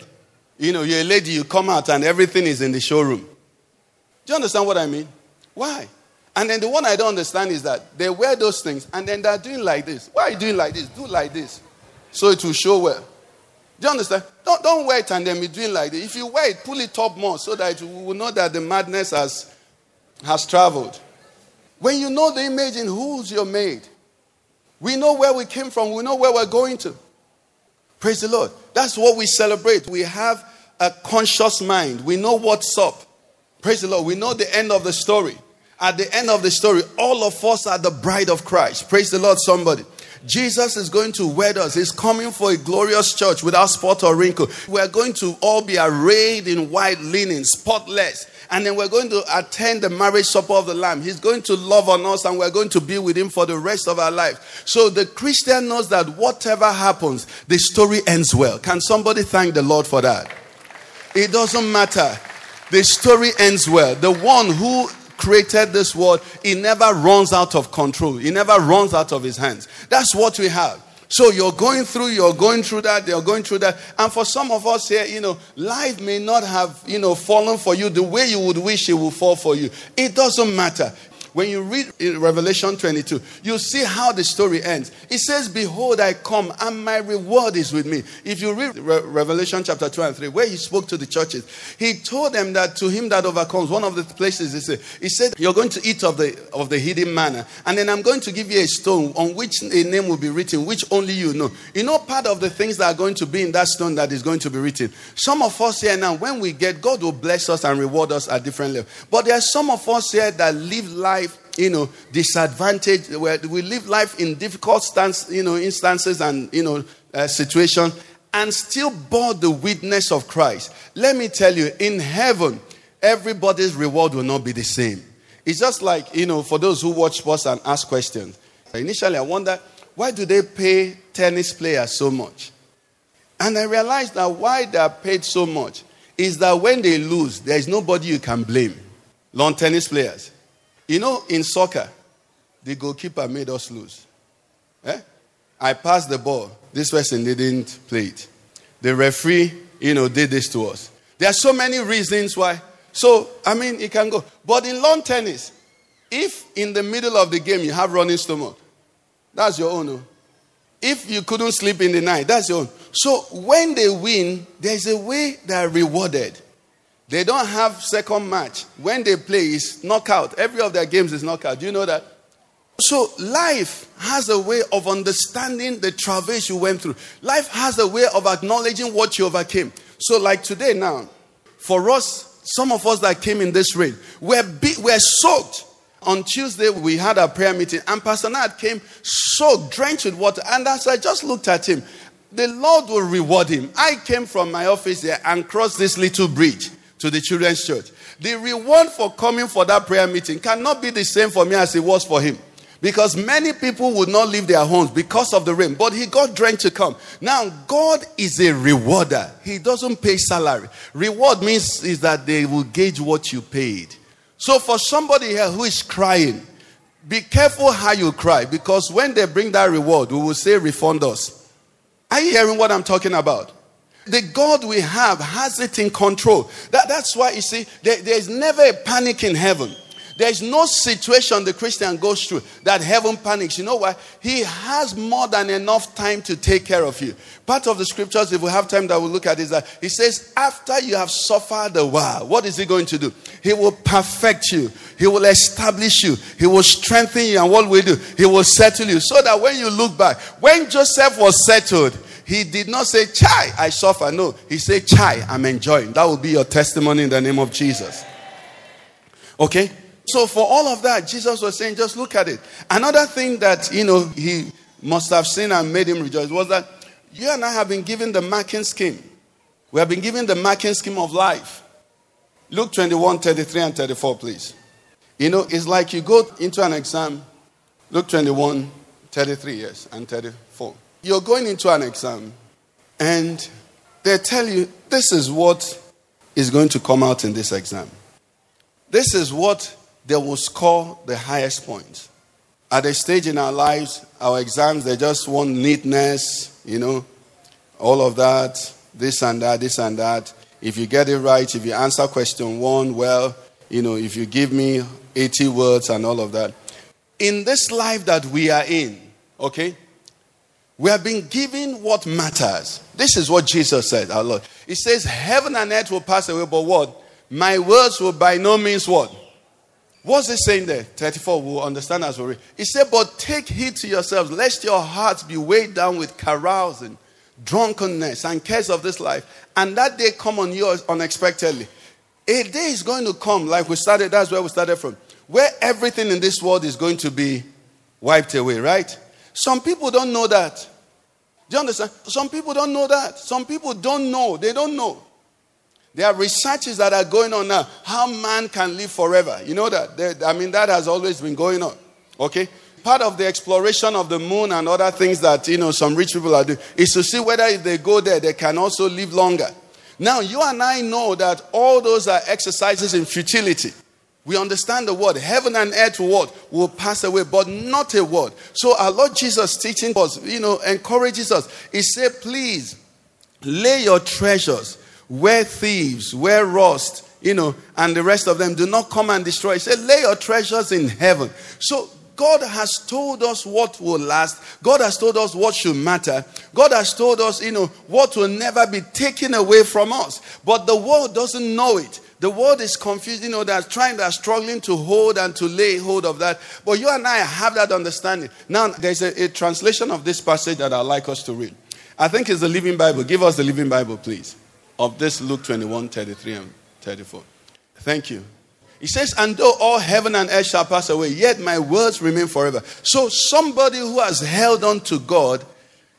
You know, you're a lady, you come out and everything is in the showroom. Do you understand what I mean? Why? And then the one I don't understand is that they wear those things and then they're doing like this. Why are you doing like this? Do like this. So it will show well. Do you understand? Don't, don't wear it and then be doing like this. If you wear it, pull it up more so that you will know that the madness has, has traveled. When you know the image in whose you're made, we know where we came from, we know where we're going to. Praise the Lord. That's what we celebrate. We have a conscious mind, we know what's up. Praise the Lord. We know the end of the story. At the end of the story, all of us are the bride of Christ. Praise the Lord, somebody. Jesus is going to wed us. He's coming for a glorious church without spot or wrinkle. We're going to all be arrayed in white linen, spotless. And then we're going to attend the marriage supper of the Lamb. He's going to love on us and we're going to be with Him for the rest of our life. So the Christian knows that whatever happens, the story ends well. Can somebody thank the Lord for that? It doesn't matter. The story ends well. The one who created this world, he never runs out of control. He never runs out of his hands. That's what we have. So you're going through, you're going through that, you're going through that. And for some of us here, you know, life may not have, you know, fallen for you the way you would wish it would fall for you. It doesn't matter. When you read in Revelation 22, you see how the story ends. It says, Behold, I come, and my reward is with me. If you read Re- Revelation chapter 2 and 3, where he spoke to the churches, he told them that to him that overcomes, one of the places he said, he said, You're going to eat of the of the hidden manna, and then I'm going to give you a stone on which a name will be written, which only you know. You know, part of the things that are going to be in that stone that is going to be written. Some of us here now, when we get, God will bless us and reward us at different levels. But there are some of us here that live life you know, disadvantaged, where we live life in difficult stance, you know, instances and, you know, uh, situations, and still bore the witness of Christ. Let me tell you, in heaven, everybody's reward will not be the same. It's just like, you know, for those who watch sports and ask questions. Initially, I wonder, why do they pay tennis players so much? And I realized that why they are paid so much is that when they lose, there is nobody you can blame. Lawn tennis players. You know, in soccer, the goalkeeper made us lose. Eh? I passed the ball. This person didn't play it. The referee, you know, did this to us. There are so many reasons why. So, I mean, it can go. But in lawn tennis, if in the middle of the game you have running stomach, that's your own. oh. If you couldn't sleep in the night, that's your own. So when they win, there's a way they are rewarded. They don't have second match. When they play, it's knockout. Every of their games is knockout. Do you know that? So life has a way of understanding the travails you went through. Life has a way of acknowledging what you overcame. So, like today now, for us, some of us that came in this rain, we're, be- we're soaked. On Tuesday, we had a prayer meeting, and Pastor Nat came soaked, drenched with water. And as I just looked at him, the Lord will reward him. I came from my office there and crossed this little bridge to the children's church. The reward for coming for that prayer meeting cannot be the same for me as it was for him. Because many people would not leave their homes because of the rain, but he got drenched to come. Now, God is a rewarder. He doesn't pay salary. Reward means is that they will gauge what you paid. So, for somebody here who is crying, Be careful how you cry because when they bring that reward, we will say, refund us. Are you hearing what I'm talking about? The God we have has it in control. That, that's why you see, there, there's never a panic in heaven. There's no situation the Christian goes through that heaven panics. You know why? He has more than enough time to take care of you. Part of the scriptures, if we have time that we'll look at, is that he says, after you have suffered a while, what is he going to do? He will perfect you, he will establish you, he will strengthen you, and what will he do? He will settle you. So that when you look back, when Joseph was settled, he did not say, Chai, I suffer. No, he said, Chai, I'm enjoying. That will be your testimony in the name of Jesus. Okay? So, for all of that, Jesus was saying, just look at it. Another thing that, you know, he must have seen and made him rejoice was that you and I have been given the marking scheme. We have been given the marking scheme of life. Luke 21, 33 and 34, please. You know, it's like you go into an exam, Luke 21, 33 years and 34. You're going into an exam, and they tell you this is what is going to come out in this exam. This is what they will score the highest points. At a stage in our lives, our exams, they just want neatness, you know, all of that, this and that, this and that. If you get it right, if you answer question one well, you know, if you give me 80 words and all of that. In this life that we are in, okay, we have been given what matters. This is what Jesus said, our Lord. He says, Heaven and earth will pass away, but what? My words will by no means what? What's he saying there? 34, we'll understand as we read. He said, But take heed to yourselves, lest your hearts be weighed down with carousing, drunkenness, and cares of this life, and that day come on you unexpectedly. A day is going to come, like we started, that's where we started from, where everything in this world is going to be wiped away, right? Some people don't know that. Do you understand? Some people don't know that. Some people don't know. They don't know. There are researches that are going on now how man can live forever. You know that? There- I mean, that has always been going on. Okay? Part of the exploration of the moon and other things that, you know, some rich people are doing is to see whether if they go there, they can also live longer. Now, you and I know that all those are exercises in futility. We understand the word. Heaven and earth what? Will pass away, but not a word. So our Lord Jesus teaching us, you know, encourages us. He said, please lay your treasures where thieves, where rust, you know, and the rest of them do not come and destroy. He said, lay your treasures in heaven. So God has told us what will last. God has told us what should matter. God has told us, you know, what will never be taken away from us. But the world doesn't know it. The world is confused, you know, they're trying, they're struggling to hold and to lay hold of that. But you and I have that understanding. Now, there's a, a translation of this passage that I'd like us to read. I think it's the Living Bible. Give us the Living Bible, please, of this Luke 21, 33 and 34. Thank you. He says, And though all heaven and earth shall pass away, yet my words remain forever. So somebody who has held on to God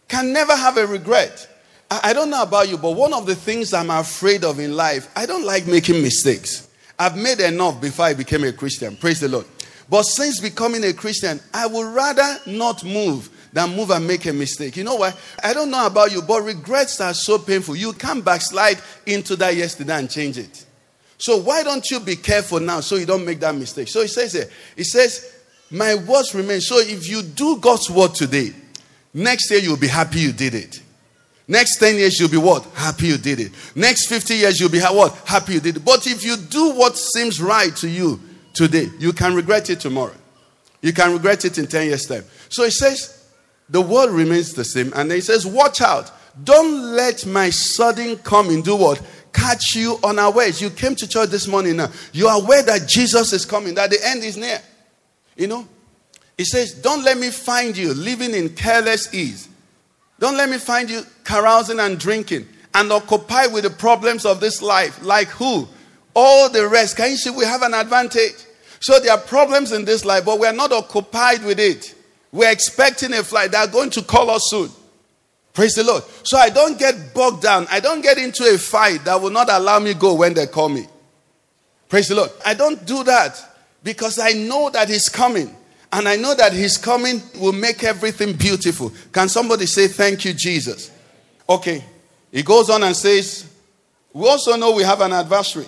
can never have a regret. I don't know about you, but one of the things I'm afraid of in life, I don't like making mistakes. I've made enough before I became a Christian. Praise the Lord. But since becoming a Christian, I would rather not move than move and make a mistake. You know why? I don't know about you, but regrets are so painful. You can't backslide into that yesterday and change it. So why don't you be careful now so you don't make that mistake? So he says here, he says, My words remain. So if you do God's word today, next year you'll be happy you did it. Next 10 years you'll be what? Happy you did it. Next 50 years you'll be ha- what? Happy you did it. But if you do what seems right to you today, you can regret it tomorrow. You can regret it in 10 years' time. So he says, the world remains the same. And he says, Watch out. Don't let my sudden coming do what? Catch you unawares. You came to church this morning now. You are aware that Jesus is coming, that the end is near. You know? He says, Don't let me find you living in careless ease. Don't let me find you carousing and drinking and occupied with the problems of this life. Like who? All the rest. Can you see we have an advantage? So there are problems in this life, but we are not occupied with it. We're expecting a flight. They are going to call us soon. Praise the Lord. So I don't get bogged down. I don't get into a fight that will not allow me go when they call me. Praise the Lord. I don't do that because I know that He's coming. And I know that His coming will make everything beautiful. Can somebody say, Thank you, Jesus? Okay. He goes on and says, We also know we have an adversary.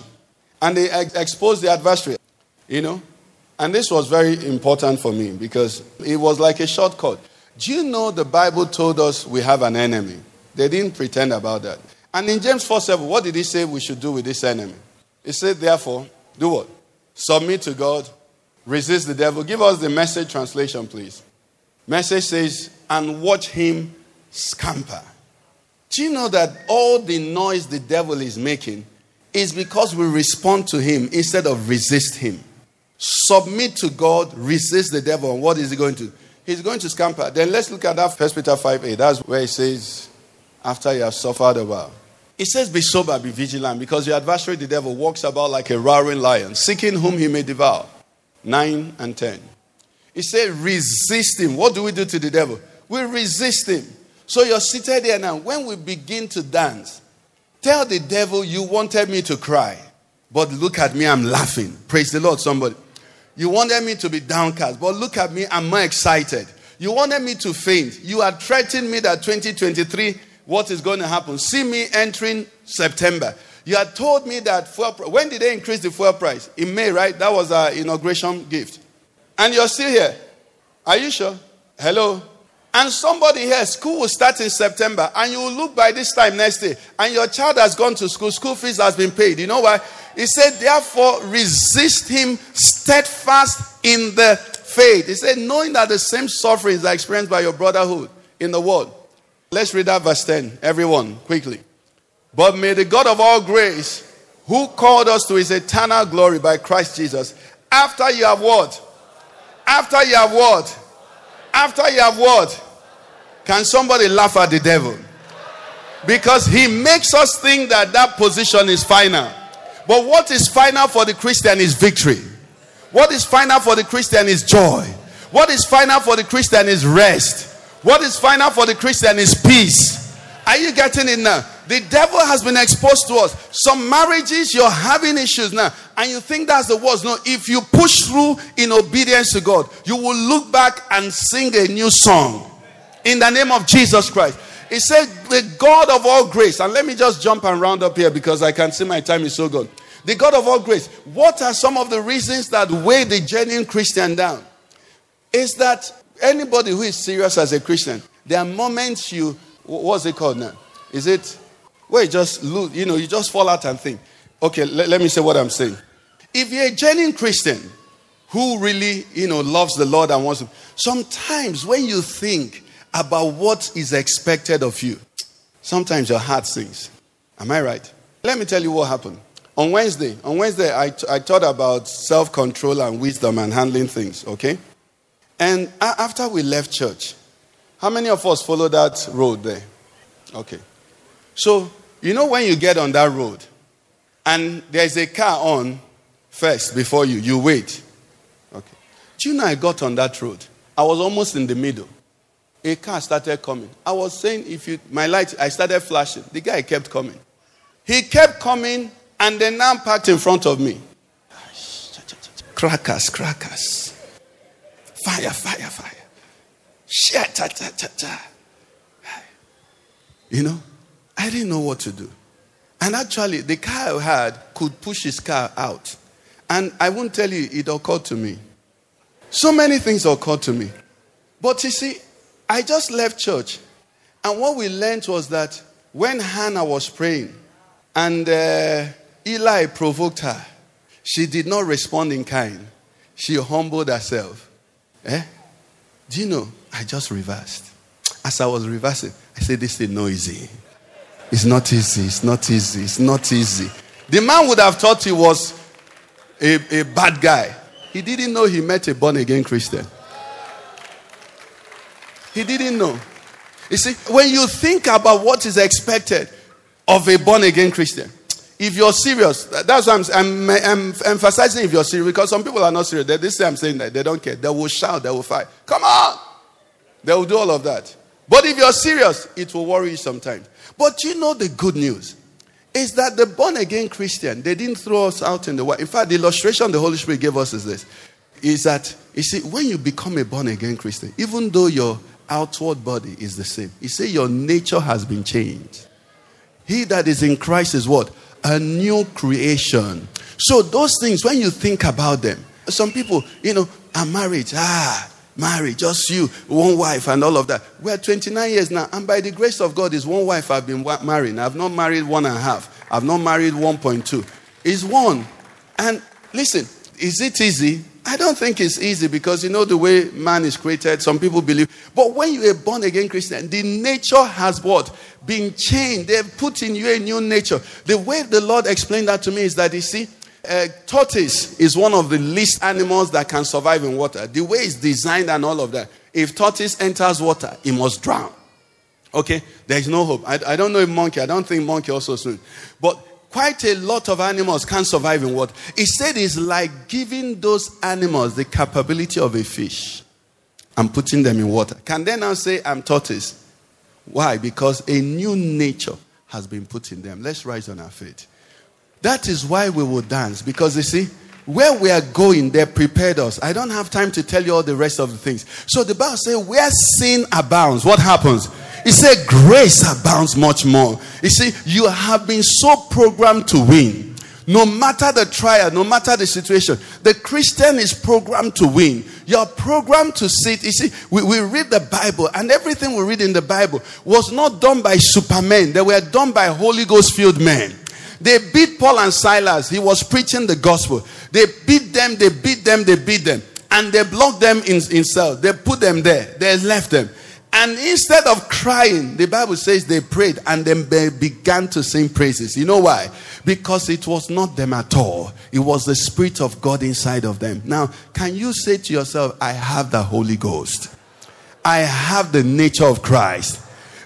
And they ex- expose the adversary. You know? And this was very important for me because it was like a shortcut. Do you know the Bible told us we have an enemy? They didn't pretend about that. And in James 4 7, what did he say we should do with this enemy? He said, therefore, do what? Submit to God, resist the devil. Give us the message translation, please. Message says, and watch him scamper. Do you know that all the noise the devil is making is because we respond to him instead of resist him? Submit to God, resist the devil, and what is he going to? He's going to scamper. Then let's look at that First Peter 5 8. That's where it says, after you have suffered a while. It says, Be sober, be vigilant, because your adversary, the devil, walks about like a roaring lion, seeking whom he may devour. 9 and 10. It said, Resist him. What do we do to the devil? We resist him. So you're seated there now. When we begin to dance, tell the devil, You wanted me to cry, but look at me, I'm laughing. Praise the Lord, somebody. You wanted me to be downcast, but look at me, I'm more excited. You wanted me to faint. You are threatening me that 2023 what is going to happen. See me entering September. You had told me that fuel when did they increase the fuel price? In May, right? That was our inauguration gift. And you're still here. Are you sure? Hello? And somebody here, school will start in September, and you will look by this time next day, and your child has gone to school, school fees has been paid. You know why? He said, therefore, resist him steadfast in the faith. He said, knowing that the same sufferings are experienced by your brotherhood in the world. Let's read that verse 10, everyone, quickly. But may the God of all grace, who called us to his eternal glory by Christ Jesus, after you have what? After you have what? After you have what? Can somebody laugh at the devil? Because he makes us think that that position is final. But what is final for the Christian is victory. What is final for the Christian is joy. What is final for the Christian is rest. What is final for the Christian is peace. Are you getting it now? The devil has been exposed to us. Some marriages, you're having issues now, and you think that's the worst. No, if you push through in obedience to God, you will look back and sing a new song in the name of Jesus Christ. It said, The God of all grace, and let me just jump and round up here because I can see my time is so good. The God of all grace, what are some of the reasons that weigh the genuine Christian down? Is that anybody who is serious as a Christian, there are moments you, what's it called now? Is it where you just lose, you know, you just fall out and think, okay, let, let me say what I'm saying. If you're a genuine Christian who really, you know, loves the Lord and wants to, sometimes when you think about what is expected of you, sometimes your heart sings. Am I right? Let me tell you what happened. On Wednesday, on Wednesday, I, I taught about self control and wisdom and handling things, okay? And a- after we left church, how many of us followed that road there? Okay. So, you know, when you get on that road and there's a car on first before you, you wait. Okay. Do you know I got on that road? I was almost in the middle. A car started coming. I was saying, if you, my light, I started flashing. The guy kept coming. He kept coming and then now parked in front of me. Crackers, crackers. Fire, fire, fire. Shit, ta, ta, ta, ta. You know, I didn't know what to do. And actually, the car I had could push his car out. And I won't tell you, it occurred to me. So many things occurred to me. But you see, I just left church. And what we learned was that when Hannah was praying and uh, Eli provoked her, she did not respond in kind. She humbled herself. Eh? Do you know? I just reversed. As I was reversing, I said, This is not easy. It's not easy. It's not easy. It's not easy. The man would have thought he was a, a bad guy. He didn't know he met a born again Christian. He didn't know. You see, when you think about what is expected of a born again Christian, if you're serious, that's why I'm, I'm, I'm emphasizing if you're serious because some people are not serious. They, say I'm saying that they don't care. They will shout, they will fight. Come on! They will do all of that. But if you're serious, it will worry you sometimes. But you know the good news is that the born again Christian, they didn't throw us out in the world. In fact, the illustration the Holy Spirit gave us is this is that you see, when you become a born again Christian, even though your outward body is the same, you see, your nature has been changed. He that is in Christ is what? A new creation. So those things, when you think about them, Some people, you know, are married. Ah, married, just you, one wife, and all of that. We're 29 years now, and by the grace of God, is one wife I've been married. I've not married one and a half. I've not married 1.2. It's one. And listen, is it easy? I don't think it's easy because you know the way man is created, some people believe. But when you're born again Christian, the nature has what? Been changed. They've put in you a new nature. The way the Lord explained that to me is that you see, a tortoise is one of the least animals that can survive in water. The way it's designed and all of that. If tortoise enters water, it must drown. Okay, there is no hope. I, I don't know if monkey. I don't think monkey also swim, but quite a lot of animals can't survive in water. He said it's like giving those animals the capability of a fish and putting them in water. Can they now say, "I'm tortoise"? Why? Because a new nature has been put in them. Let's rise on our feet. That is why we will dance because you see, where we are going, they prepared us. I don't have time to tell you all the rest of the things. So the Bible says, where sin abounds, what happens? It said, grace abounds much more. You see, you have been so programmed to win. No matter the trial, no matter the situation, the Christian is programmed to win. You're programmed to sit. You see, we, we read the Bible, and everything we read in the Bible was not done by supermen, they were done by Holy Ghost filled men. They beat Paul and Silas. He was preaching the gospel. They beat them, they beat them, they beat them. And they blocked them in, in cells. They put them there. They left them. And instead of crying, the Bible says they prayed and then they began to sing praises. You know why? Because it was not them at all. It was the Spirit of God inside of them. Now, can you say to yourself, I have the Holy Ghost? I have the nature of Christ.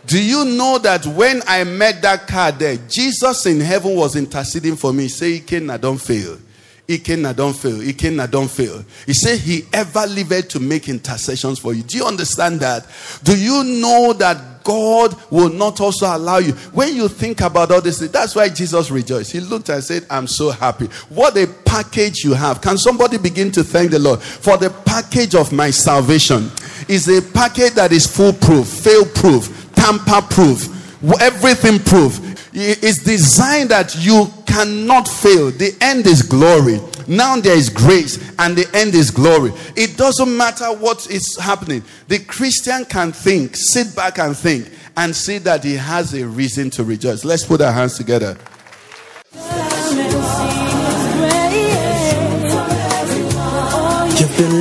Do you know that when I met that car there, Jesus in heaven was interceding for me? Say, Ikenna, don't fail. Ikenna, don't fail. Ikenna, don't fail. He said he ever lived to make intercessions for you. Do you understand that? Do you know that God will not also allow you? When you think about all this, that's why Jesus rejoiced. He looked and said, I'm so happy. What a package you have. Can somebody begin to thank the Lord for the package of my salvation? Is a package that is foolproof, fail proof, tamper proof, everything proof. It's designed that you cannot fail. The end is glory. Now there is grace, and the end is glory. It doesn't matter what is happening. The Christian can think, sit back and think, and see that he has a reason to rejoice. Let's put our hands together.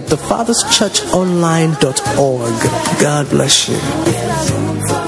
www.thefatherschurchonline.org. God bless you.